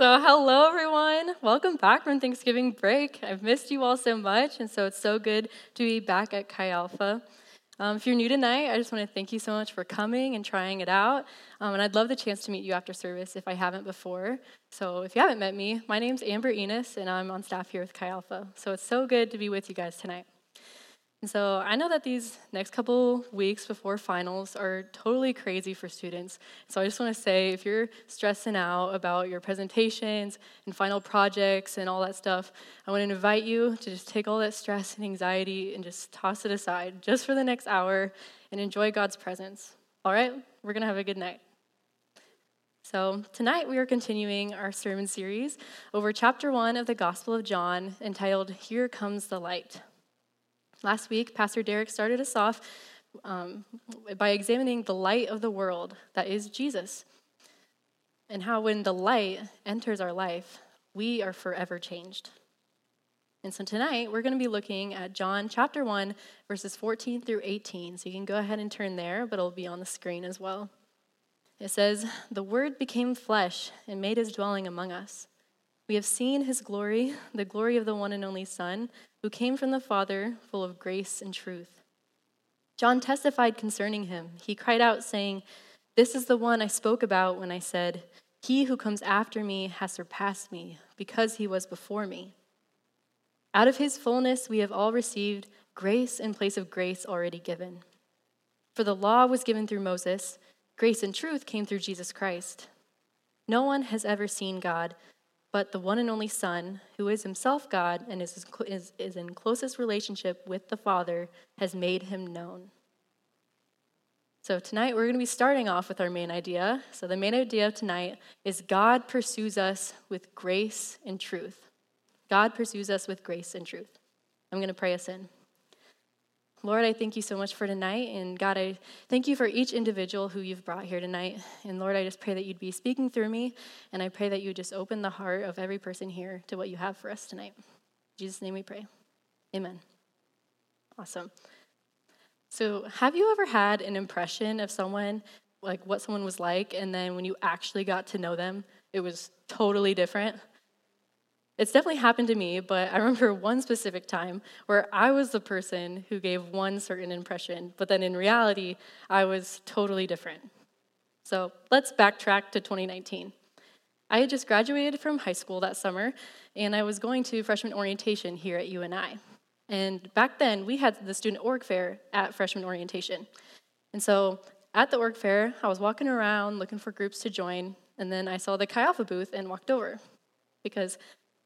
So, hello everyone. Welcome back from Thanksgiving break. I've missed you all so much, and so it's so good to be back at Chi Alpha. Um, if you're new tonight, I just want to thank you so much for coming and trying it out. Um, and I'd love the chance to meet you after service if I haven't before. So, if you haven't met me, my name's Amber Enos, and I'm on staff here with Chi Alpha. So, it's so good to be with you guys tonight. And so I know that these next couple weeks before finals are totally crazy for students. So I just want to say if you're stressing out about your presentations and final projects and all that stuff, I want to invite you to just take all that stress and anxiety and just toss it aside just for the next hour and enjoy God's presence. All right? We're going to have a good night. So, tonight we are continuing our sermon series over chapter one of the Gospel of John entitled Here Comes the Light. Last week, Pastor Derek started us off um, by examining the light of the world, that is Jesus, and how when the light enters our life, we are forever changed. And so tonight, we're going to be looking at John chapter 1, verses 14 through 18. So you can go ahead and turn there, but it'll be on the screen as well. It says, The Word became flesh and made his dwelling among us. We have seen his glory, the glory of the one and only Son, who came from the Father, full of grace and truth. John testified concerning him. He cried out, saying, This is the one I spoke about when I said, He who comes after me has surpassed me, because he was before me. Out of his fullness we have all received grace in place of grace already given. For the law was given through Moses, grace and truth came through Jesus Christ. No one has ever seen God but the one and only Son, who is himself God and is, is, is in closest relationship with the Father, has made him known. So, tonight we're going to be starting off with our main idea. So, the main idea of tonight is God pursues us with grace and truth. God pursues us with grace and truth. I'm going to pray us in. Lord, I thank you so much for tonight. And God, I thank you for each individual who you've brought here tonight. And Lord, I just pray that you'd be speaking through me. And I pray that you just open the heart of every person here to what you have for us tonight. In Jesus' name we pray. Amen. Awesome. So, have you ever had an impression of someone, like what someone was like, and then when you actually got to know them, it was totally different? It's definitely happened to me, but I remember one specific time where I was the person who gave one certain impression, but then in reality, I was totally different. So let's backtrack to 2019. I had just graduated from high school that summer, and I was going to freshman orientation here at UNI. And back then, we had the student org fair at freshman orientation. And so at the org fair, I was walking around looking for groups to join, and then I saw the Chi Alpha booth and walked over because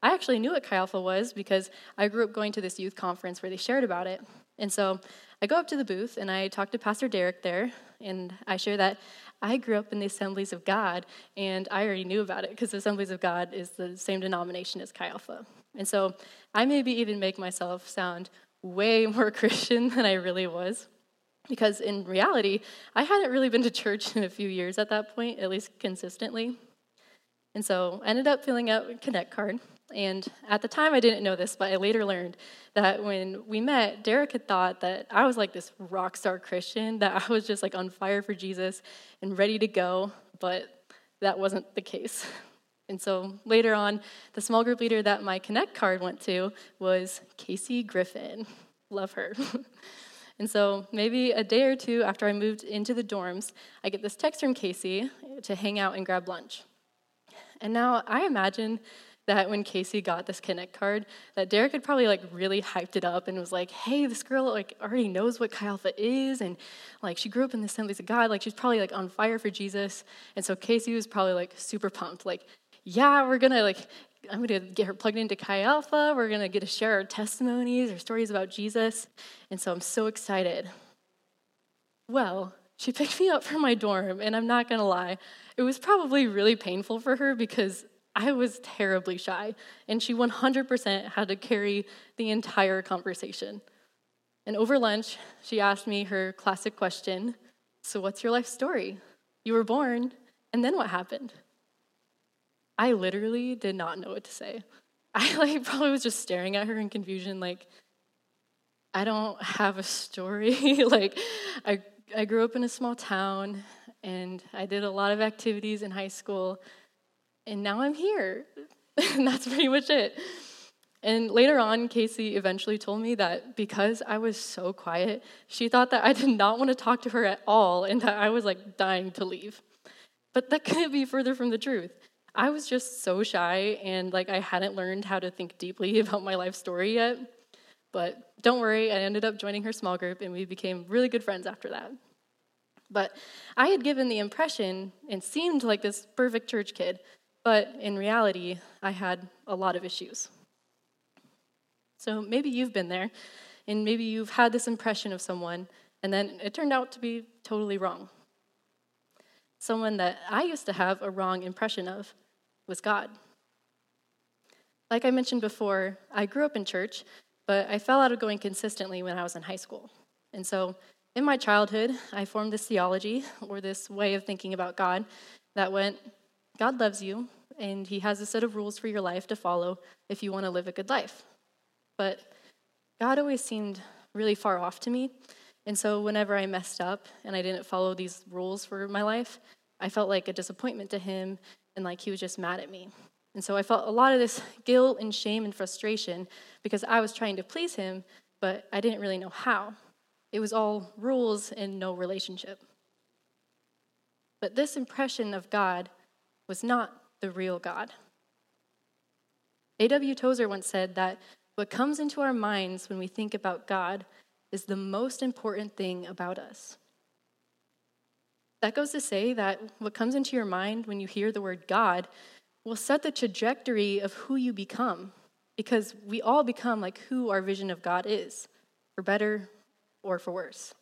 I actually knew what Chi Alpha was because I grew up going to this youth conference where they shared about it. And so I go up to the booth and I talk to Pastor Derek there, and I share that I grew up in the Assemblies of God, and I already knew about it because the Assemblies of God is the same denomination as Chi Alpha. And so I maybe even make myself sound way more Christian than I really was. Because in reality, I hadn't really been to church in a few years at that point, at least consistently. And so I ended up filling out a Connect card, and at the time, I didn't know this, but I later learned that when we met, Derek had thought that I was like this rock star Christian, that I was just like on fire for Jesus and ready to go, but that wasn't the case. And so later on, the small group leader that my Connect card went to was Casey Griffin. Love her. and so maybe a day or two after I moved into the dorms, I get this text from Casey to hang out and grab lunch. And now I imagine that when Casey got this Connect card, that Derek had probably like really hyped it up and was like, "Hey, this girl like already knows what Chi Alpha is, and like she grew up in the Assemblies of God, like she's probably like on fire for Jesus." And so Casey was probably like super pumped, like, "Yeah, we're gonna like." I'm going to get her plugged into Chi Alpha. We're going to get to share our testimonies our stories about Jesus. And so I'm so excited. Well, she picked me up from my dorm, and I'm not going to lie, it was probably really painful for her because I was terribly shy, and she 100% had to carry the entire conversation. And over lunch, she asked me her classic question So, what's your life story? You were born, and then what happened? I literally did not know what to say. I like probably was just staring at her in confusion, like, I don't have a story. like, I, I grew up in a small town, and I did a lot of activities in high school And now I'm here. and that's pretty much it. And later on, Casey eventually told me that because I was so quiet, she thought that I did not want to talk to her at all and that I was like dying to leave. But that couldn't be further from the truth. I was just so shy and like I hadn't learned how to think deeply about my life story yet. But don't worry, I ended up joining her small group and we became really good friends after that. But I had given the impression and seemed like this perfect church kid, but in reality, I had a lot of issues. So maybe you've been there, and maybe you've had this impression of someone, and then it turned out to be totally wrong. Someone that I used to have a wrong impression of was God. Like I mentioned before, I grew up in church, but I fell out of going consistently when I was in high school. And so in my childhood, I formed this theology or this way of thinking about God that went God loves you, and He has a set of rules for your life to follow if you want to live a good life. But God always seemed really far off to me. And so whenever I messed up and I didn't follow these rules for my life, I felt like a disappointment to him and like he was just mad at me. And so I felt a lot of this guilt and shame and frustration because I was trying to please him, but I didn't really know how. It was all rules and no relationship. But this impression of God was not the real God. A.W. Tozer once said that what comes into our minds when we think about God is the most important thing about us. That goes to say that what comes into your mind when you hear the word God will set the trajectory of who you become, because we all become like who our vision of God is, for better or for worse.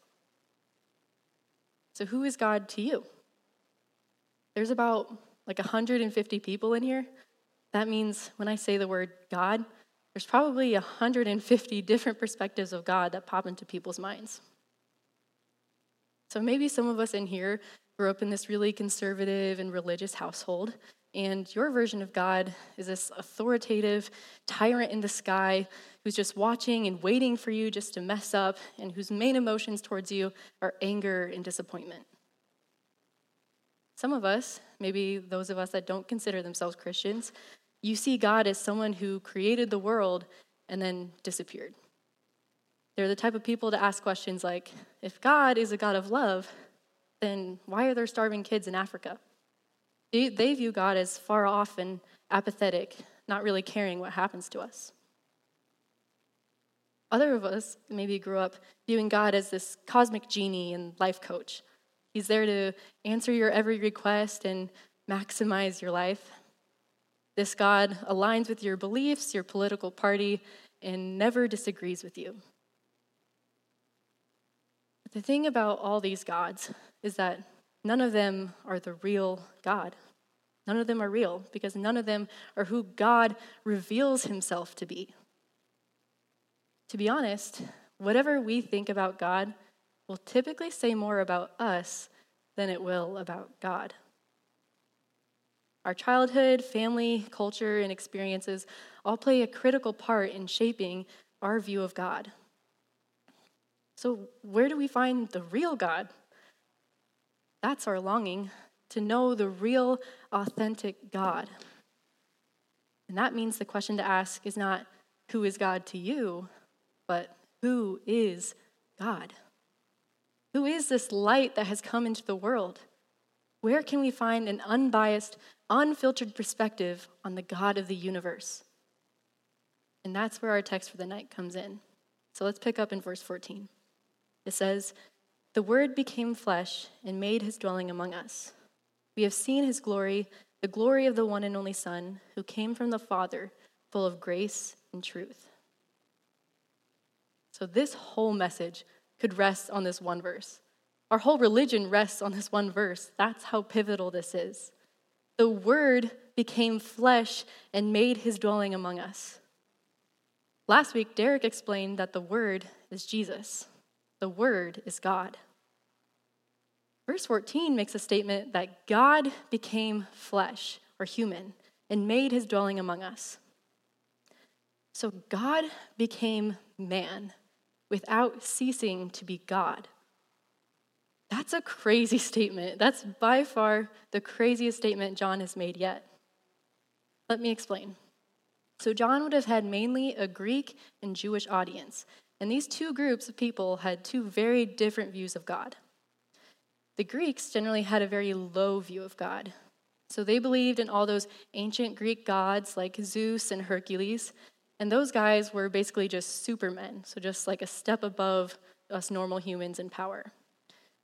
So, who is God to you? There's about like 150 people in here. That means when I say the word God, there's probably 150 different perspectives of God that pop into people's minds. So maybe some of us in here grew up in this really conservative and religious household, and your version of God is this authoritative tyrant in the sky who's just watching and waiting for you just to mess up, and whose main emotions towards you are anger and disappointment. Some of us, maybe those of us that don't consider themselves Christians, you see God as someone who created the world and then disappeared. They're the type of people to ask questions like if God is a God of love, then why are there starving kids in Africa? They, view God as far off and apathetic, not really caring what happens to us. Other of us maybe grew up viewing God as this cosmic genie and life coach. He's there to answer your every request and maximize your life. This God aligns with your beliefs, your political party, and never disagrees with you. But the thing about all these gods is that none of them are the real God. None of them are real because none of them are who God reveals himself to be. To be honest, whatever we think about God will typically say more about us than it will about God. Our childhood, family, culture, and experiences all play a critical part in shaping our view of God. So, where do we find the real God? That's our longing to know the real, authentic God. And that means the question to ask is not, who is God to you, but who is God? Who is this light that has come into the world? Where can we find an unbiased, unfiltered perspective on the God of the universe? And that's where our text for the night comes in. So let's pick up in verse 14. It says, The Word became flesh and made his dwelling among us. We have seen his glory, the glory of the one and only Son, who came from the Father, full of grace and truth. So, this whole message could rest on this one verse. Our whole religion rests on this one verse. That's how pivotal this is. The Word became flesh and made his dwelling among us. Last week, Derek explained that the Word is Jesus, the Word is God. Verse 14 makes a statement that God became flesh or human and made his dwelling among us. So God became man without ceasing to be God. That's a crazy statement. That's by far the craziest statement John has made yet. Let me explain. So, John would have had mainly a Greek and Jewish audience, and these two groups of people had two very different views of God. The Greeks generally had a very low view of God. So, they believed in all those ancient Greek gods like Zeus and Hercules, and those guys were basically just supermen, so just like a step above us normal humans in power.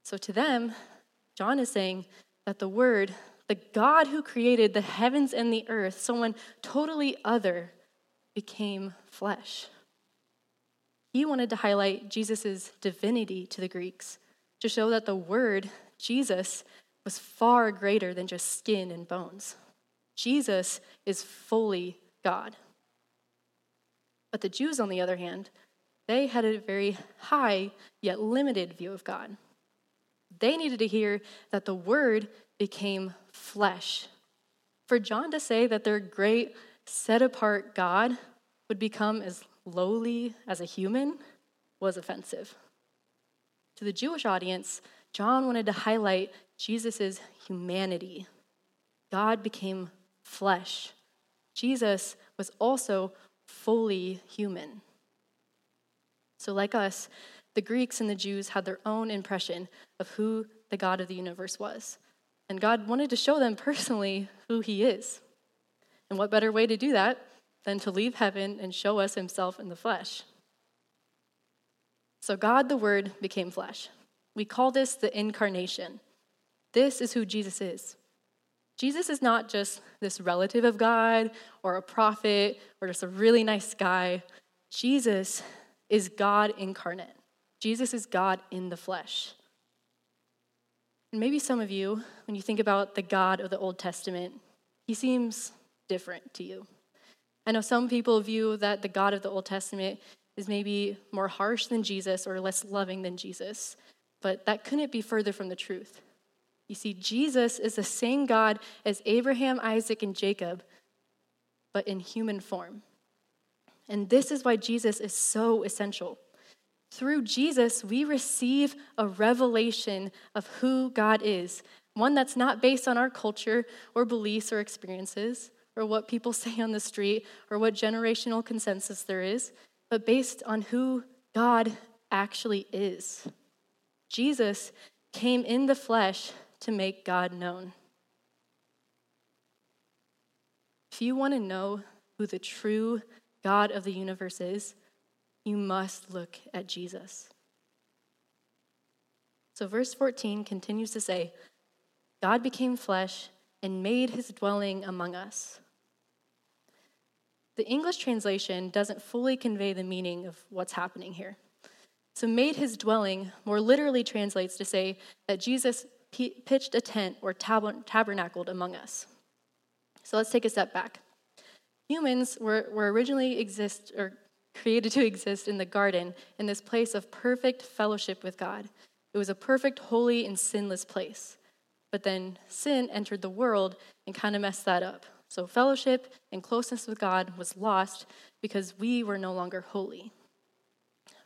So, to them, John is saying that the Word, the God who created the heavens and the earth, someone totally other, became flesh. He wanted to highlight Jesus' divinity to the Greeks to show that the Word, Jesus, was far greater than just skin and bones. Jesus is fully God. But the Jews, on the other hand, they had a very high yet limited view of God. They needed to hear that the Word became flesh. For John to say that their great, set apart God would become as lowly as a human was offensive. To the Jewish audience, John wanted to highlight Jesus' humanity. God became flesh. Jesus was also fully human. So, like us, the Greeks and the Jews had their own impression of who the God of the universe was. And God wanted to show them personally who he is. And what better way to do that than to leave heaven and show us himself in the flesh? So, God the Word became flesh. We call this the incarnation. This is who Jesus is. Jesus is not just this relative of God or a prophet or just a really nice guy. Jesus is God incarnate. Jesus is God in the flesh. And maybe some of you, when you think about the God of the Old Testament, he seems different to you. I know some people view that the God of the Old Testament is maybe more harsh than Jesus or less loving than Jesus, but that couldn't be further from the truth. You see, Jesus is the same God as Abraham, Isaac, and Jacob, but in human form. And this is why Jesus is so essential. Through Jesus, we receive a revelation of who God is, one that's not based on our culture or beliefs or experiences or what people say on the street or what generational consensus there is, but based on who God actually is. Jesus came in the flesh to make God known. If you want to know who the true God of the universe is, you must look at Jesus. So, verse 14 continues to say, God became flesh and made his dwelling among us. The English translation doesn't fully convey the meaning of what's happening here. So, made his dwelling more literally translates to say that Jesus pitched a tent or tabernacled among us. So let's take a step back. Humans were, were originally exist or created to exist in the garden in this place of perfect fellowship with God. It was a perfect, holy, and sinless place. But then sin entered the world and kind of messed that up. So fellowship and closeness with God was lost because we were no longer holy.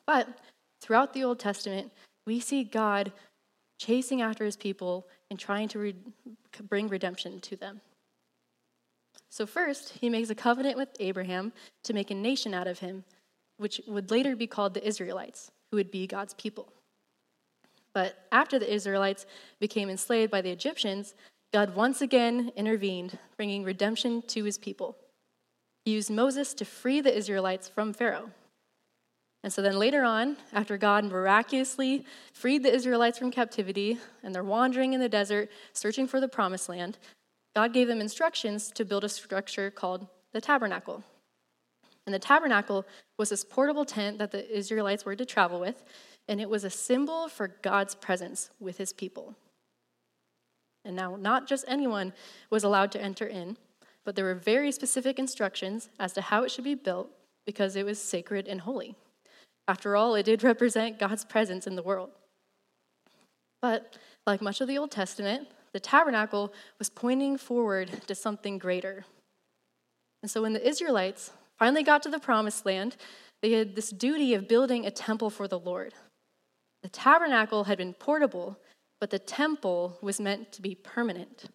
But throughout the Old Testament, we see God chasing after his people and trying to re- bring redemption to them. So, first, he makes a covenant with Abraham to make a nation out of him, which would later be called the Israelites, who would be God's people. But after the Israelites became enslaved by the Egyptians, God once again intervened, bringing redemption to his people. He used Moses to free the Israelites from Pharaoh. And so then later on, after God miraculously freed the Israelites from captivity and they're wandering in the desert searching for the promised land, God gave them instructions to build a structure called the tabernacle. And the tabernacle was this portable tent that the Israelites were to travel with, and it was a symbol for God's presence with his people. And now, not just anyone was allowed to enter in, but there were very specific instructions as to how it should be built because it was sacred and holy. After all, it did represent God's presence in the world. But like much of the Old Testament, the tabernacle was pointing forward to something greater. And so when the Israelites finally got to the promised land, they had this duty of building a temple for the Lord. The tabernacle had been portable, but the temple was meant to be permanent.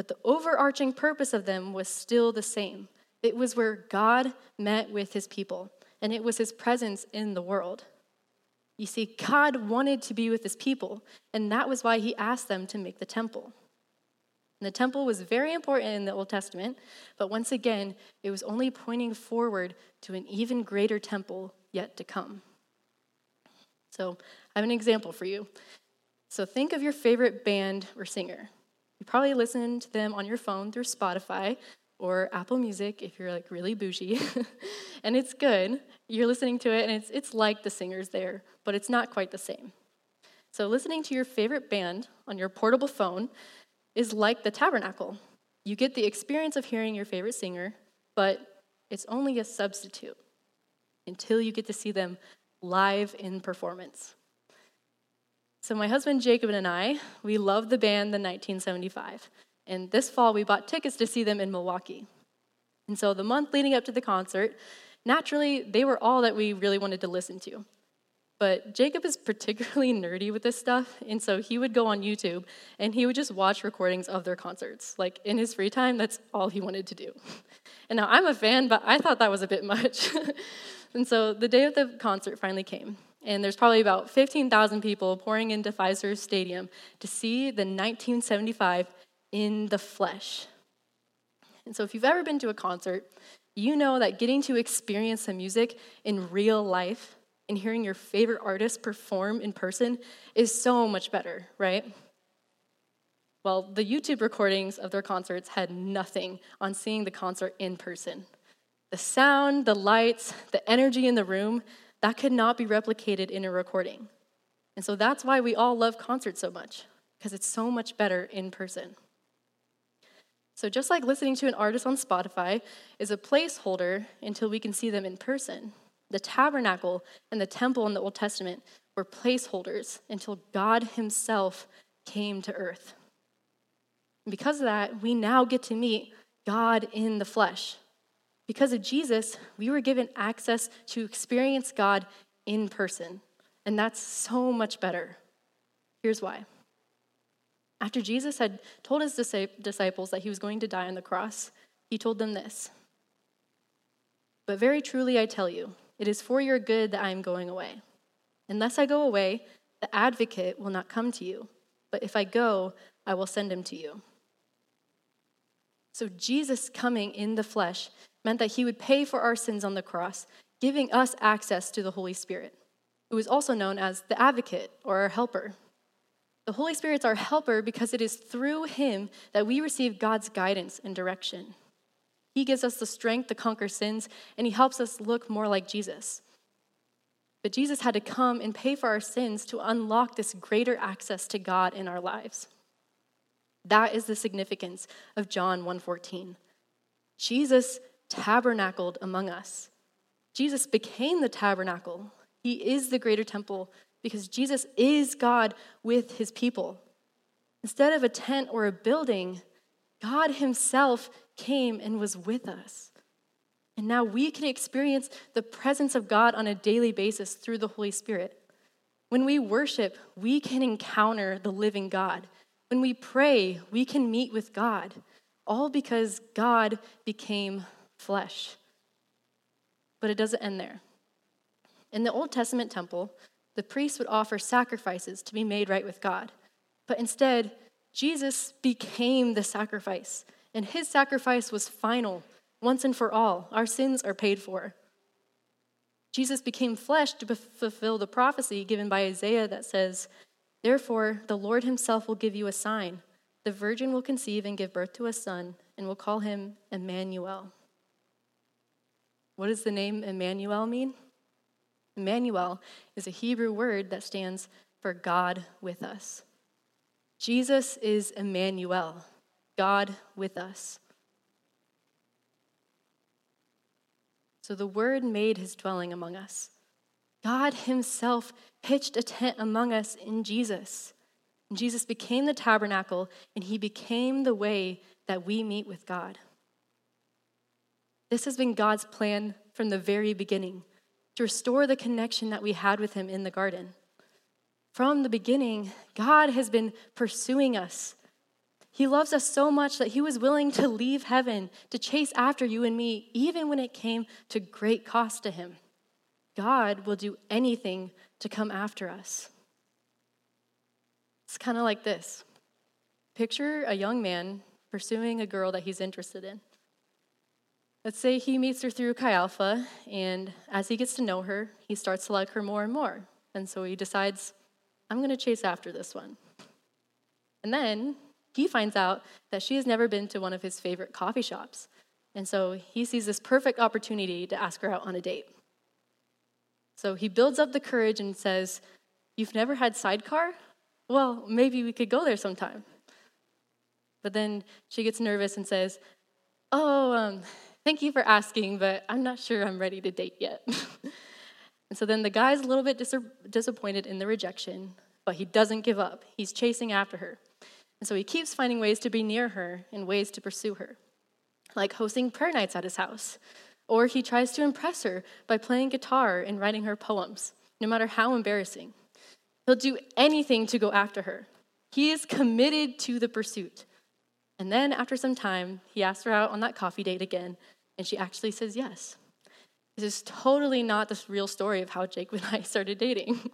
but the overarching purpose of them was still the same. It was where God met with his people, and it was his presence in the world. You see, God wanted to be with his people, and that was why he asked them to make the temple. And the temple was very important in the Old Testament, but once again, it was only pointing forward to an even greater temple yet to come. So, I have an example for you. So, think of your favorite band or singer. You probably listen to them on your phone through Spotify or Apple Music if you're like really bougie. and it's good. You're listening to it and it's it's like the singers there, but it's not quite the same. So listening to your favorite band on your portable phone is like the tabernacle. You get the experience of hearing your favorite singer, but it's only a substitute until you get to see them live in performance. So, my husband Jacob and I, we love the band the 1975. And this fall, we bought tickets to see them in Milwaukee. And so the month leading up to the concert, naturally, they were all that we really wanted to listen to. But Jacob is particularly nerdy with this stuff, and so he would go on YouTube and he would just watch recordings of their concerts. Like in his free time, that's all he wanted to do. And now I'm a fan, but I thought that was a bit much. and so the day of the concert finally came, and there's probably about 15,000 people pouring into Fiserv Stadium to see the 1975 in the flesh. And so, if you've ever been to a concert, you know that getting to experience the music in real life and hearing your favorite artist perform in person is so much better, right? Well, the YouTube recordings of their concerts had nothing on seeing the concert in person. The sound, the lights, the energy in the room, that could not be replicated in a recording. And so that's why we all love concerts so much, because it's so much better in person. So, just like listening to an artist on Spotify is a placeholder until we can see them in person, the tabernacle and the temple in the Old Testament were placeholders until God Himself came to earth. And because of that, we now get to meet God in the flesh. Because of Jesus, we were given access to experience God in person. And that's so much better. Here's why. After Jesus had told his disciples that he was going to die on the cross, he told them this But very truly I tell you, it is for your good that I am going away. Unless I go away, the advocate will not come to you, but if I go, I will send him to you. So Jesus coming in the flesh meant that he would pay for our sins on the cross, giving us access to the Holy Spirit, who is also known as the advocate or our helper. The Holy Spirit's our helper because it is through him that we receive God's guidance and direction. He gives us the strength to conquer sins, and he helps us look more like Jesus. But Jesus had to come and pay for our sins to unlock this greater access to God in our lives. That is the significance of John 1:14. Jesus tabernacled among us. Jesus became the tabernacle. He is the greater temple because Jesus is God with his people. Instead of a tent or a building, God himself came and was with us. And now we can experience the presence of God on a daily basis through the Holy Spirit. When we worship, we can encounter the living God. When we pray, we can meet with God, all because God became flesh. But it doesn't end there. In the Old Testament temple, the priests would offer sacrifices to be made right with God. But instead, Jesus became the sacrifice, and his sacrifice was final, once and for all. Our sins are paid for. Jesus became flesh to fulfill the prophecy given by Isaiah that says, Therefore, the Lord himself will give you a sign. The virgin will conceive and give birth to a son, and will call him Emmanuel. What does the name Emmanuel mean? Emmanuel is a Hebrew word that stands for God with us. Jesus is Emmanuel, God with us. So the Word made his dwelling among us. God himself pitched a tent among us in Jesus. And Jesus became the tabernacle, and he became the way that we meet with God. This has been God's plan from the very beginning to restore the connection that we had with Him in the garden. From the beginning, God has been pursuing us. He loves us so much that he was willing to leave heaven to chase after you and me, even when it came to great cost to him. God will do anything to come after us. It's kind of like this picture a young man pursuing a girl that he's interested in. Let's say he meets her through Chi Alpha, and as he gets to know her, he starts to like her more and more. And so he decides, I'm going to chase after this one. And then he finds out that she has never been to one of his favorite coffee shops. And so he sees this perfect opportunity to ask her out on a date. So he builds up the courage and says, You've never had sidecar? Well, maybe we could go there sometime. But then she gets nervous and says, Oh, um, thank you for asking, but I'm not sure I'm ready to date yet. and so then the guy's a little bit dis- disappointed in the rejection, but he doesn't give up. He's chasing after her. And so he keeps finding ways to be near her and ways to pursue her, like hosting prayer nights at his house. Or he tries to impress her by playing guitar and writing her poems, no matter how embarrassing. He'll do anything to go after her. He is committed to the pursuit. And then after some time, he asks her out on that coffee date again, and she actually says yes. This is totally not the real story of how Jacob and I started dating.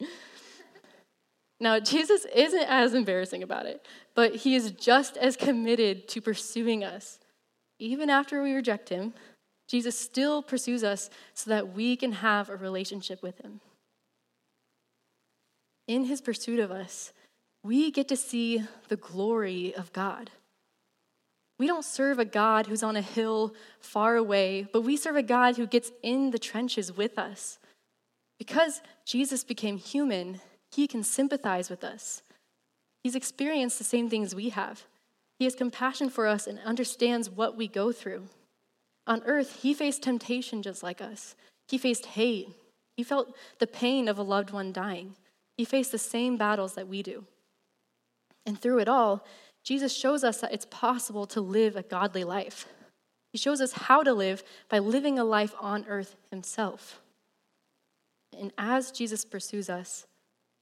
Now, Jesus isn't as embarrassing about it, but he is just as committed to pursuing us. Even after we reject him, Jesus still pursues us so that we can have a relationship with him. In his pursuit of us, we get to see the glory of God. We don't serve a God who's on a hill far away, but we serve a God who gets in the trenches with us. Because Jesus became human, he can sympathize with us. He's experienced the same things we have. He has compassion for us and understands what we go through. On earth, he faced temptation just like us. He faced hate. He felt the pain of a loved one dying. He faced the same battles that we do. And through it all, Jesus shows us that it's possible to live a godly life. He shows us how to live by living a life on earth himself. And as Jesus pursues us,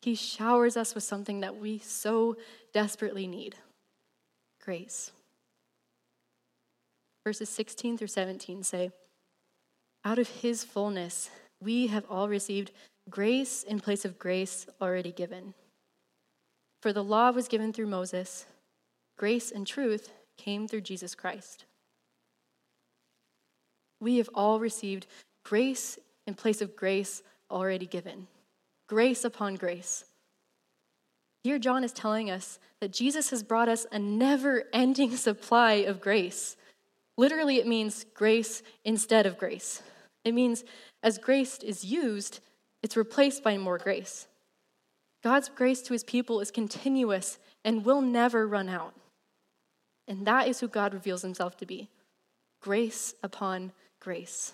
he showers us with something that we so desperately need grace. Verses 16 through 17 say, Out of his fullness, we have all received grace in place of grace already given. For the law was given through Moses, grace and truth came through Jesus Christ. We have all received grace in place of grace already given grace upon grace. Here, John is telling us that Jesus has brought us a never ending supply of grace. Literally, it means grace instead of grace. It means as grace is used, it's replaced by more grace. God's grace to his people is continuous and will never run out. And that is who God reveals himself to be grace upon grace.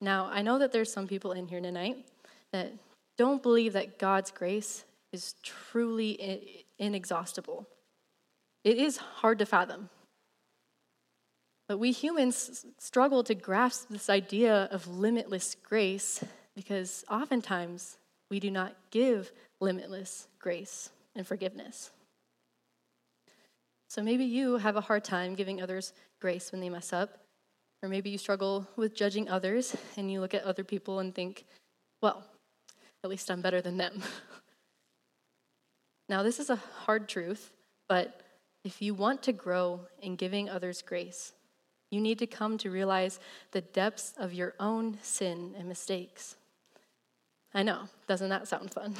Now, I know that there's some people in here tonight that don't believe that God's grace is truly inexhaustible. It is hard to fathom. But we humans struggle to grasp this idea of limitless grace because oftentimes we do not give limitless grace and forgiveness. So maybe you have a hard time giving others grace when they mess up, or maybe you struggle with judging others and you look at other people and think, well, at least I'm better than them. now, this is a hard truth, but if you want to grow in giving others grace, you need to come to realize the depths of your own sin and mistakes. I know, doesn't that sound fun?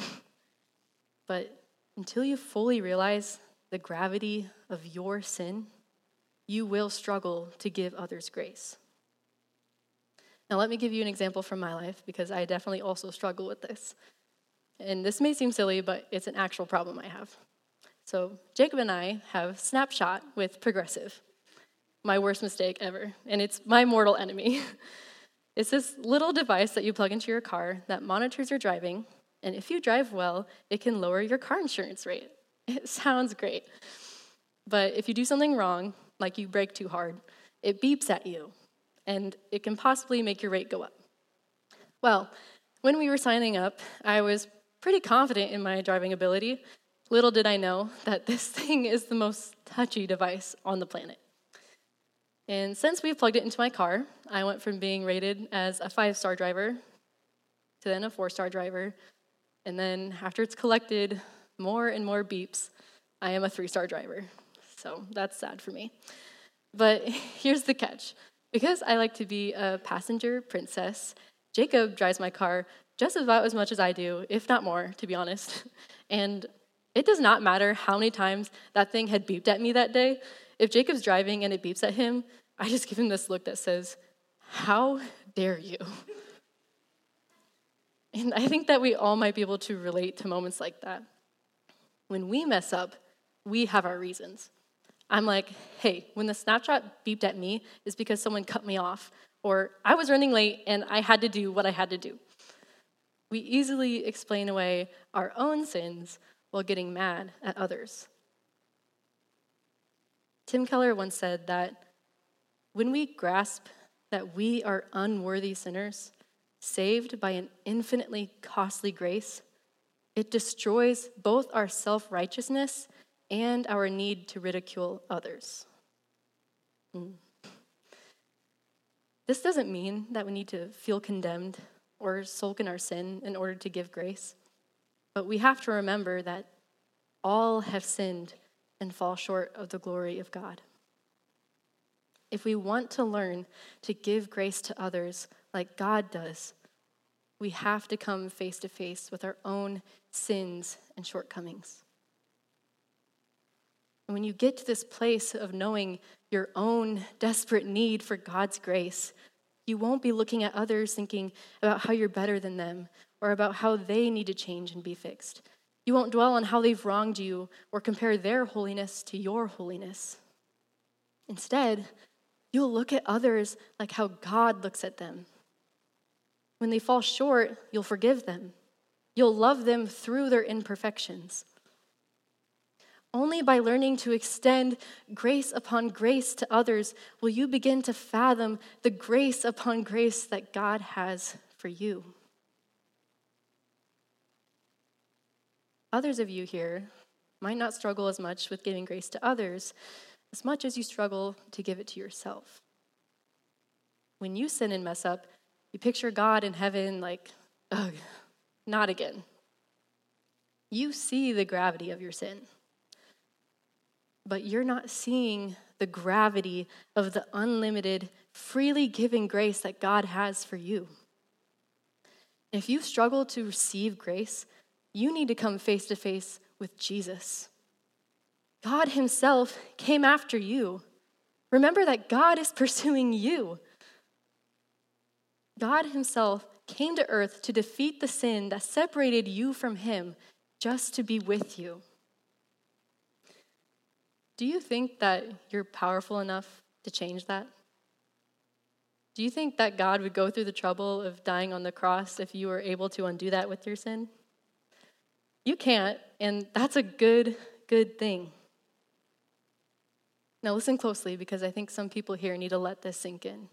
but until you fully realize the gravity of your sin, you will struggle to give others grace. Now, let me give you an example from my life because I definitely also struggle with this. And this may seem silly, but it's an actual problem I have. So, Jacob and I have Snapshot with Progressive, my worst mistake ever, and it's my mortal enemy. it's this little device that you plug into your car that monitors your driving, and if you drive well, it can lower your car insurance rate. It sounds great. But if you do something wrong, like you brake too hard, it beeps at you, and it can possibly make your rate go up. Well, when we were signing up, I was pretty confident in my driving ability, Little did I know that this thing is the most touchy device on the planet. And since we plugged it into my car, I went from being rated as a five star driver to then a four star driver. And then after it's collected more and more beeps, I am a three star driver. So that's sad for me. But here's the catch because I like to be a passenger princess, Jacob drives my car just about as much as I do, if not more, to be honest. And it does not matter how many times that thing had beeped at me that day. If Jacob's driving and it beeps at him, I just give him this look that says, How dare you? And I think that we all might be able to relate to moments like that. When we mess up, we have our reasons. I'm like, hey, when the Snapshot beeped at me, it's because someone cut me off, or I was running late and I had to do what I had to do. We easily explain away our own sins while getting mad at others. Tim Keller once said that when we grasp that we are unworthy sinners, saved by an infinitely costly grace, it destroys both our self righteousness and our need to ridicule others. Mm. This doesn't mean that we need to feel condemned or sulk in our sin in order to give grace. But we have to remember that all have sinned and fall short of the glory of God. If we want to learn to give grace to others like God does, we have to come face to face with our own sins and shortcomings. And when you get to this place of knowing your own desperate need for God's grace, you won't be looking at others thinking about how you're better than them or about how they need to change and be fixed. You won't dwell on how they've wronged you or compare their holiness to your holiness. Instead, you'll look at others like how God looks at them. When they fall short, you'll forgive them. You'll love them through their imperfections. Only by learning to extend grace upon grace to others will you begin to fathom the grace upon grace that God has for you. Others of you here might not struggle as much with giving grace to others as much as you struggle to give it to yourself. When you sin and mess up, you picture God in heaven like, ugh, not again. You see the gravity of your sin but you're not seeing the gravity of the unlimited, freely given grace that God has for you. If you struggle to receive grace, you need to come face to face with Jesus. God Himself came after you. Remember that God is pursuing you. God Himself came to earth to defeat the sin that separated you from Him just to be with you. Do you think that you're powerful enough to change that? Do you think that God would go through the trouble of dying on the cross if you were able to undo that with your sin? You can't, and that's a good, good thing. Now, listen closely because I think some people here need to let this sink in.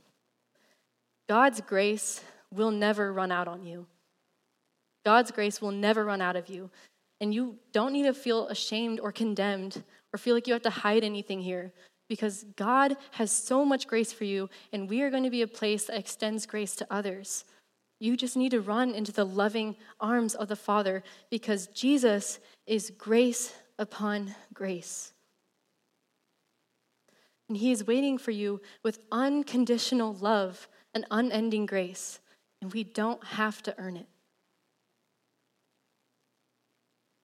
God's grace will never run out on you. God's grace will never run out of you. And you don't need to feel ashamed or condemned or feel like you have to hide anything here because God has so much grace for you, and we are going to be a place that extends grace to others. You just need to run into the loving arms of the Father because Jesus is grace upon grace. And He is waiting for you with unconditional love and unending grace, and we don't have to earn it.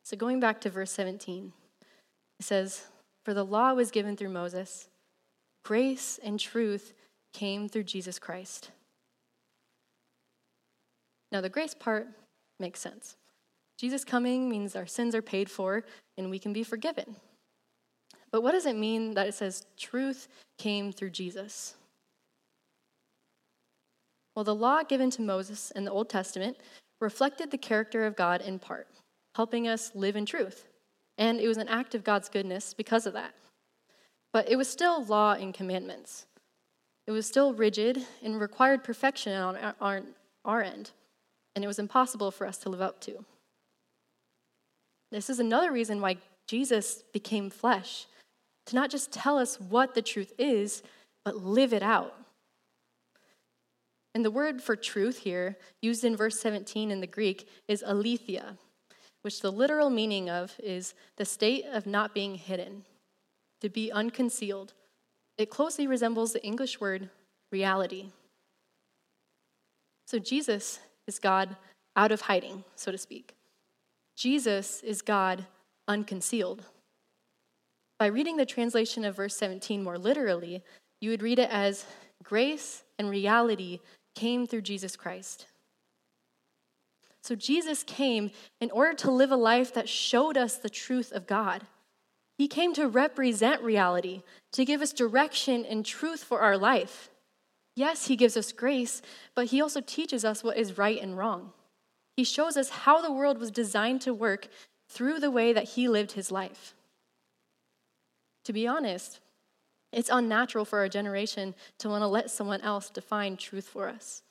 So, going back to verse 17. It says, For the law was given through Moses, grace and truth came through Jesus Christ. Now, the grace part makes sense. Jesus coming means our sins are paid for and we can be forgiven. But what does it mean that it says truth came through Jesus? Well, the law given to Moses in the Old Testament reflected the character of God in part, helping us live in truth and it was an act of God's goodness because of that. But it was still law and commandments. It was still rigid and required perfection on our, our, end, and it was impossible for us to live up to. This is another reason why Jesus became flesh, to not just tell us what the truth is, but live it out. And the word for truth here, used in verse 17 in the Greek, is aletheia, which the literal meaning of is the state of not being hidden, to be unconcealed. It closely resembles the English word reality. So Jesus is God out of hiding, so to speak. Jesus is God unconcealed. By reading the translation of verse 17 more literally, you would read it as grace and reality came through Jesus Christ. So Jesus came in order to live a life that showed us the truth of God. He came to represent reality, to give us direction and truth for our life. Yes, He gives us grace, but He also teaches us what is right and wrong. He shows us how the world was designed to work through the way that He lived His life. To be honest, it's unnatural for our generation to want to let someone else define truth for us.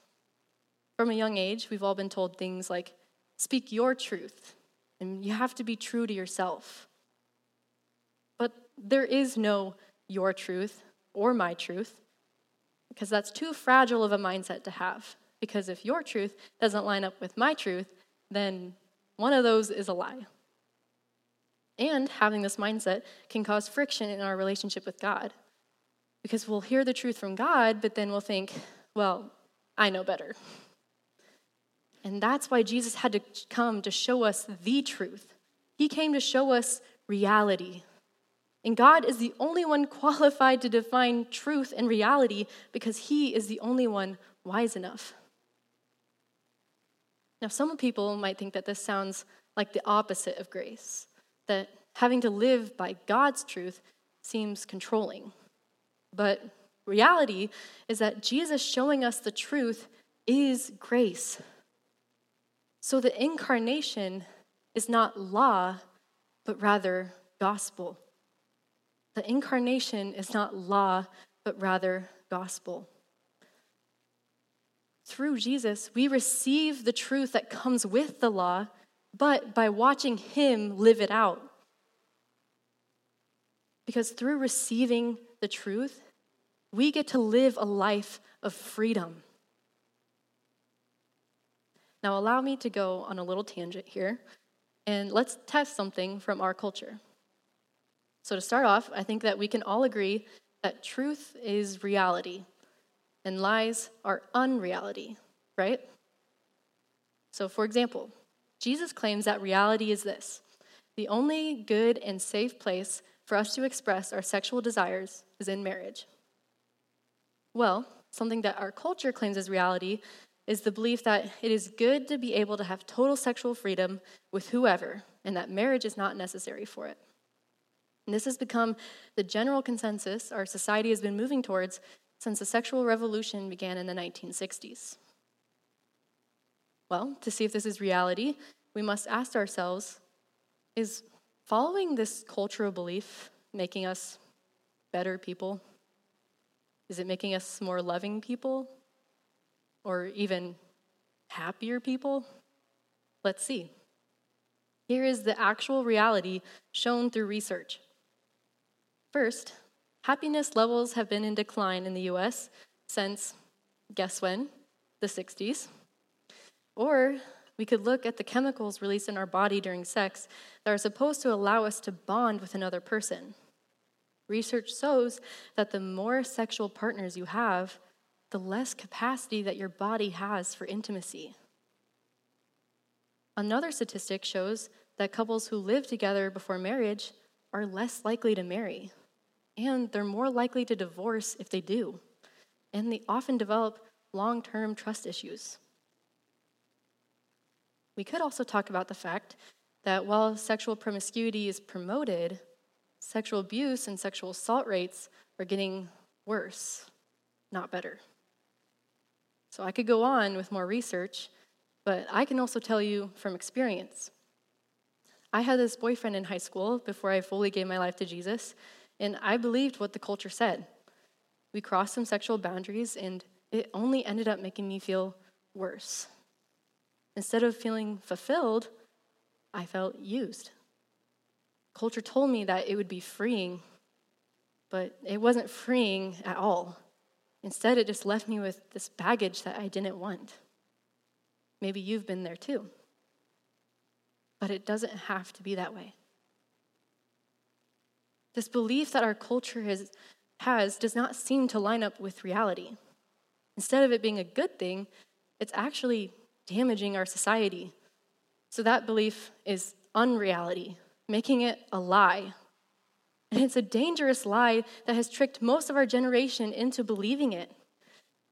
From a young age, we've all been told things like, speak your truth, and you have to be true to yourself. But there is no your truth or my truth, because that's too fragile of a mindset to have. Because if your truth doesn't line up with my truth, then one of those is a lie. And having this mindset can cause friction in our relationship with God. Because we'll hear the truth from God, but then we'll think, well, I know better. And that's why Jesus had to come to show us the truth. He came to show us reality. And God is the only one qualified to define truth and reality because He is the only one wise enough. Now, some people might think that this sounds like the opposite of grace, that having to live by God's truth seems controlling. But reality is that Jesus showing us the truth is grace. So the incarnation is not law, but rather gospel. The incarnation is not law, but rather gospel. Through Jesus, we receive the truth that comes with the law, but by watching Him live it out. Because through receiving the truth, we get to live a life of freedom. Now, allow me to go on a little tangent here, and let's test something from our culture. So, to start off, I think that we can all agree that truth is reality and lies are unreality, right? So, for example, Jesus claims that reality is this the only good and safe place for us to express our sexual desires is in marriage. Well, something that our culture claims as reality is the belief that it is good to be able to have total sexual freedom with whoever, and that marriage is not necessary for it. And this has become the general consensus our society has been moving towards since the sexual revolution began in the 1960s. Well, to see if this is reality, we must ask ourselves is following this cultural belief making us better people? Is it making us more loving people? Or even happier people? Let's see. Here is the actual reality shown through research. First, happiness levels have been in decline in the US since, guess when? The 60s. Or we could look at the chemicals released in our body during sex that are supposed to allow us to bond with another person. Research shows that the more sexual partners you have, the less capacity that your body has for intimacy. Another statistic shows that couples who live together before marriage are less likely to marry, and they're more likely to divorce if they do, and they often develop long term trust issues. We could also talk about the fact that while sexual promiscuity is promoted, sexual abuse and sexual assault rates are getting worse, not better. So I could go on with more research, but I can also tell you from experience. I had this boyfriend in high school before I fully gave my life to Jesus, and I believed what the culture said. We crossed some sexual boundaries, and it only ended up making me feel worse. Instead of feeling fulfilled, I felt used Culture told me that it would be freeing, but it wasn't freeing at all. Instead, it just left me with this baggage that I didn't want. Maybe you've been there too. But it doesn't have to be that way. This belief that our culture has, has does not seem to line up with reality. Instead of it being a good thing, it's actually damaging our society. So that belief is unreality, making it a lie. And it's a dangerous lie that has tricked most of our generation into believing it.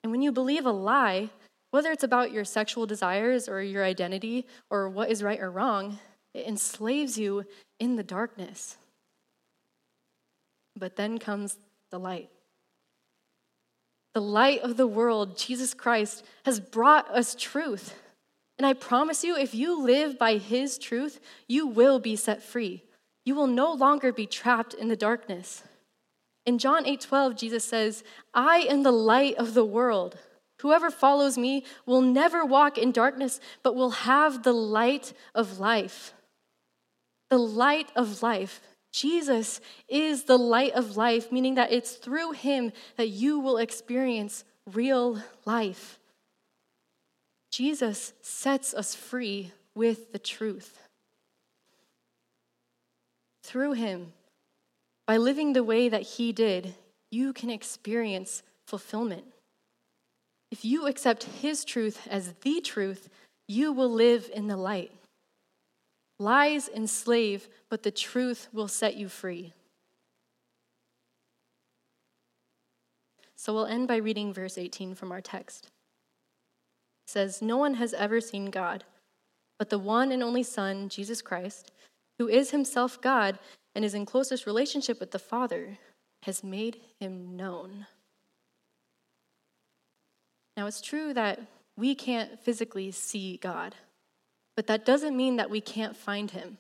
And when you believe a lie, whether it's about your sexual desires or your identity or what is right or wrong, it enslaves you in the darkness. But then comes the light. The light of the world, Jesus Christ, has brought us truth. And I promise you, if you live by his truth, you will be set free. You will no longer be trapped in the darkness. In John 8:12, Jesus says, "I am the light of the world. Whoever follows me will never walk in darkness, but will have the light of life." The light of life. Jesus is the light of life, meaning that it's through him that you will experience real life. Jesus sets us free with the truth. Through him, by living the way that he did, you can experience fulfillment. If you accept his truth as the truth, you will live in the light. Lies enslave, but the truth will set you free. So we'll end by reading verse 18 from our text. Says, No one has ever seen God, but the one and only Son, Jesus Christ, who is himself God and is in closest relationship with the Father, has made him known. Now, it's true that we can't physically see God but that doesn't mean that we can't find him.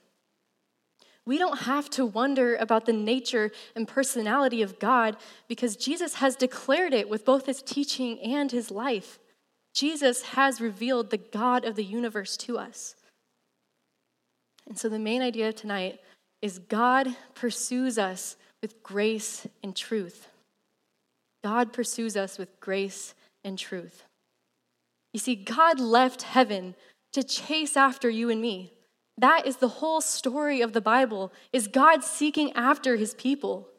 We don't have to wonder about the nature and personality of God because Jesus has declared it with both his teaching and his life. Jesus has revealed the God of the universe to us. And so the main idea tonight is God pursues us with grace and truth. God pursues us with grace and truth. You see, God left heaven to chase after you and me. That is the whole story of the Bible is God seeking after his people.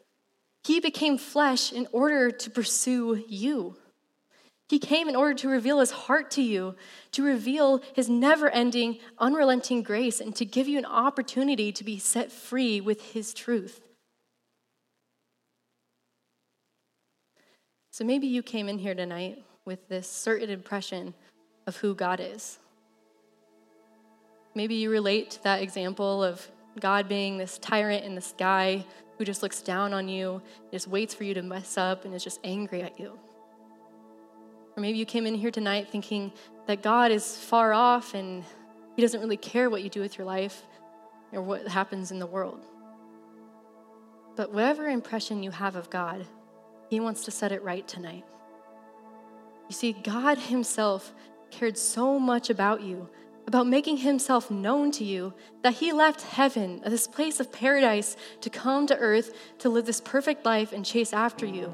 He became flesh in order to pursue you. He came in order to reveal his heart to you, to reveal his never ending, unrelenting grace, and to give you an opportunity to be set free with his truth. So maybe you came in here tonight with this certain impression of who God is. Maybe you relate to that example of God being this tyrant in the sky who just looks down on you, just waits for you to mess up, and is just angry at you. Or maybe you came in here tonight thinking that God is far off and he doesn't really care what you do with your life or what happens in the world. But whatever impression you have of God, he wants to set it right tonight. You see, God himself cared so much about you about making himself known to you, that he left heaven, this place of paradise, to come to earth to live this perfect life and chase after you.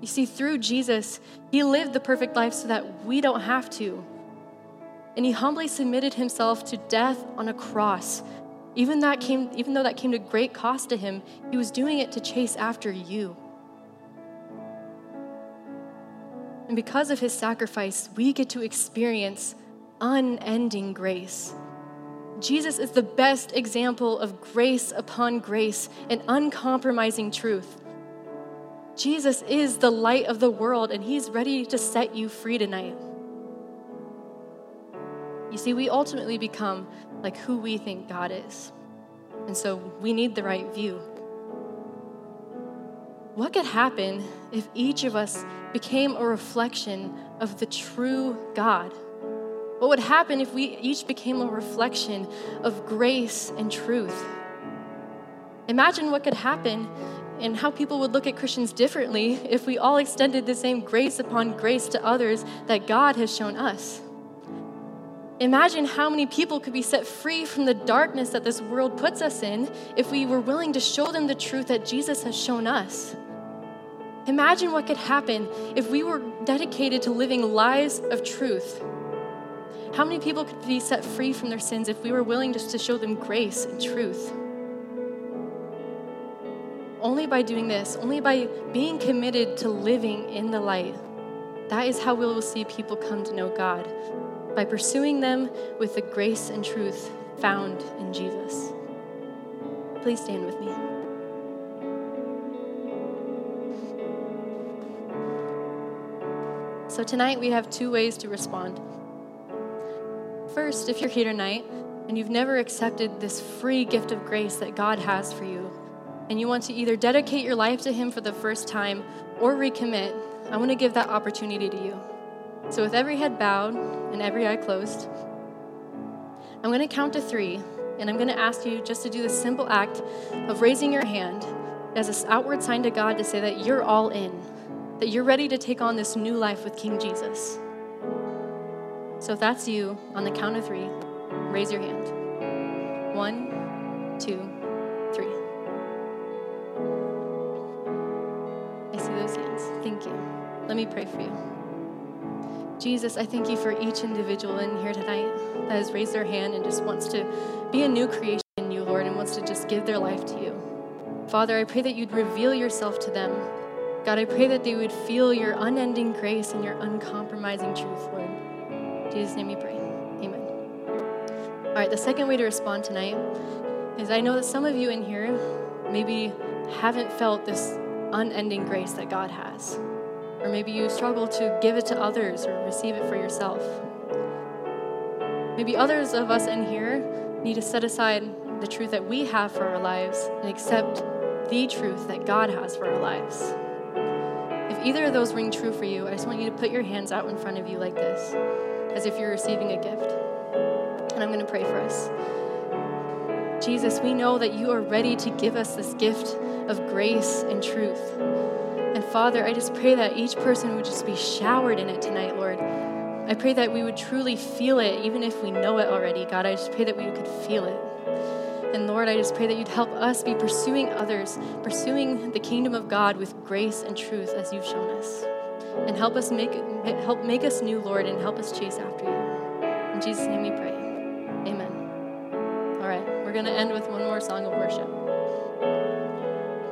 You see, through Jesus, he lived the perfect life so that we don't have to. And he humbly submitted himself to death on a cross. Even, that came, even though that came to great cost to him, he was doing it to chase after you. And because of his sacrifice, we get to experience unending grace. Jesus is the best example of grace upon grace and uncompromising truth. Jesus is the light of the world, and He's ready to set you free tonight. You see, we ultimately become like who we think God is. And so we need the right view. What could happen if each of us became a reflection of the true God? What would happen if we each became a reflection of grace and truth? Imagine what could happen and how people would look at Christians differently if we all extended the same grace upon grace to others that God has shown us. Imagine how many people could be set free from the darkness that this world puts us in if we were willing to show them the truth that Jesus has shown us. Imagine what could happen if we were dedicated to living lives of truth. How many people could be set free from their sins if we were willing just to show them grace and truth? Only by doing this, only by being committed to living in the light, that is how we will see people come to know God, by pursuing them with the grace and truth found in Jesus. Please stand with me. So, tonight we have two ways to respond. First, if you're here tonight and you've never accepted this free gift of grace that God has for you, and you want to either dedicate your life to Him for the first time or recommit, I want to give that opportunity to you. So, with every head bowed and every eye closed, I'm going to count to three, and I'm going to ask you just to do the simple act of raising your hand as an outward sign to God to say that you're all in, that you're ready to take on this new life with King Jesus. So, if that's you, on the count of three, raise your hand. One, two, I see those hands. Thank you. Let me pray for you. Jesus, I thank you for each individual in here tonight that has raised their hand and just wants to be a new creation in you, Lord, and wants to just give their life to you. Father, I pray that you'd reveal yourself to them. God, I pray that they would feel your unending grace and your uncompromising truth, Lord. In Jesus' name we pray. Amen. All right, the second way to respond tonight is I know that some of you in here maybe haven't felt this unending grace that God has. Or maybe you struggle to give it to others or receive it for yourself. Maybe others of us in here need to set aside the truth that we have for our lives and accept the truth that God has for our lives. If either of those ring true for you, I just want you to put your hands out in front of you like this, as if you're receiving a gift. And I'm going to pray for us. Jesus, we know that you are ready to give us this gift of grace and truth. And Father, I just pray that each person would just be showered in it tonight, Lord. I pray that we would truly feel it, even if we know it already, God. I just pray that we could feel it. And Lord, I just pray that you'd help us be pursuing others, pursuing the kingdom of God with grace and truth as you've shown us. And help us make help make us new, Lord, and help us chase after you. In Jesus' name we pray. Going to end with one more song of worship.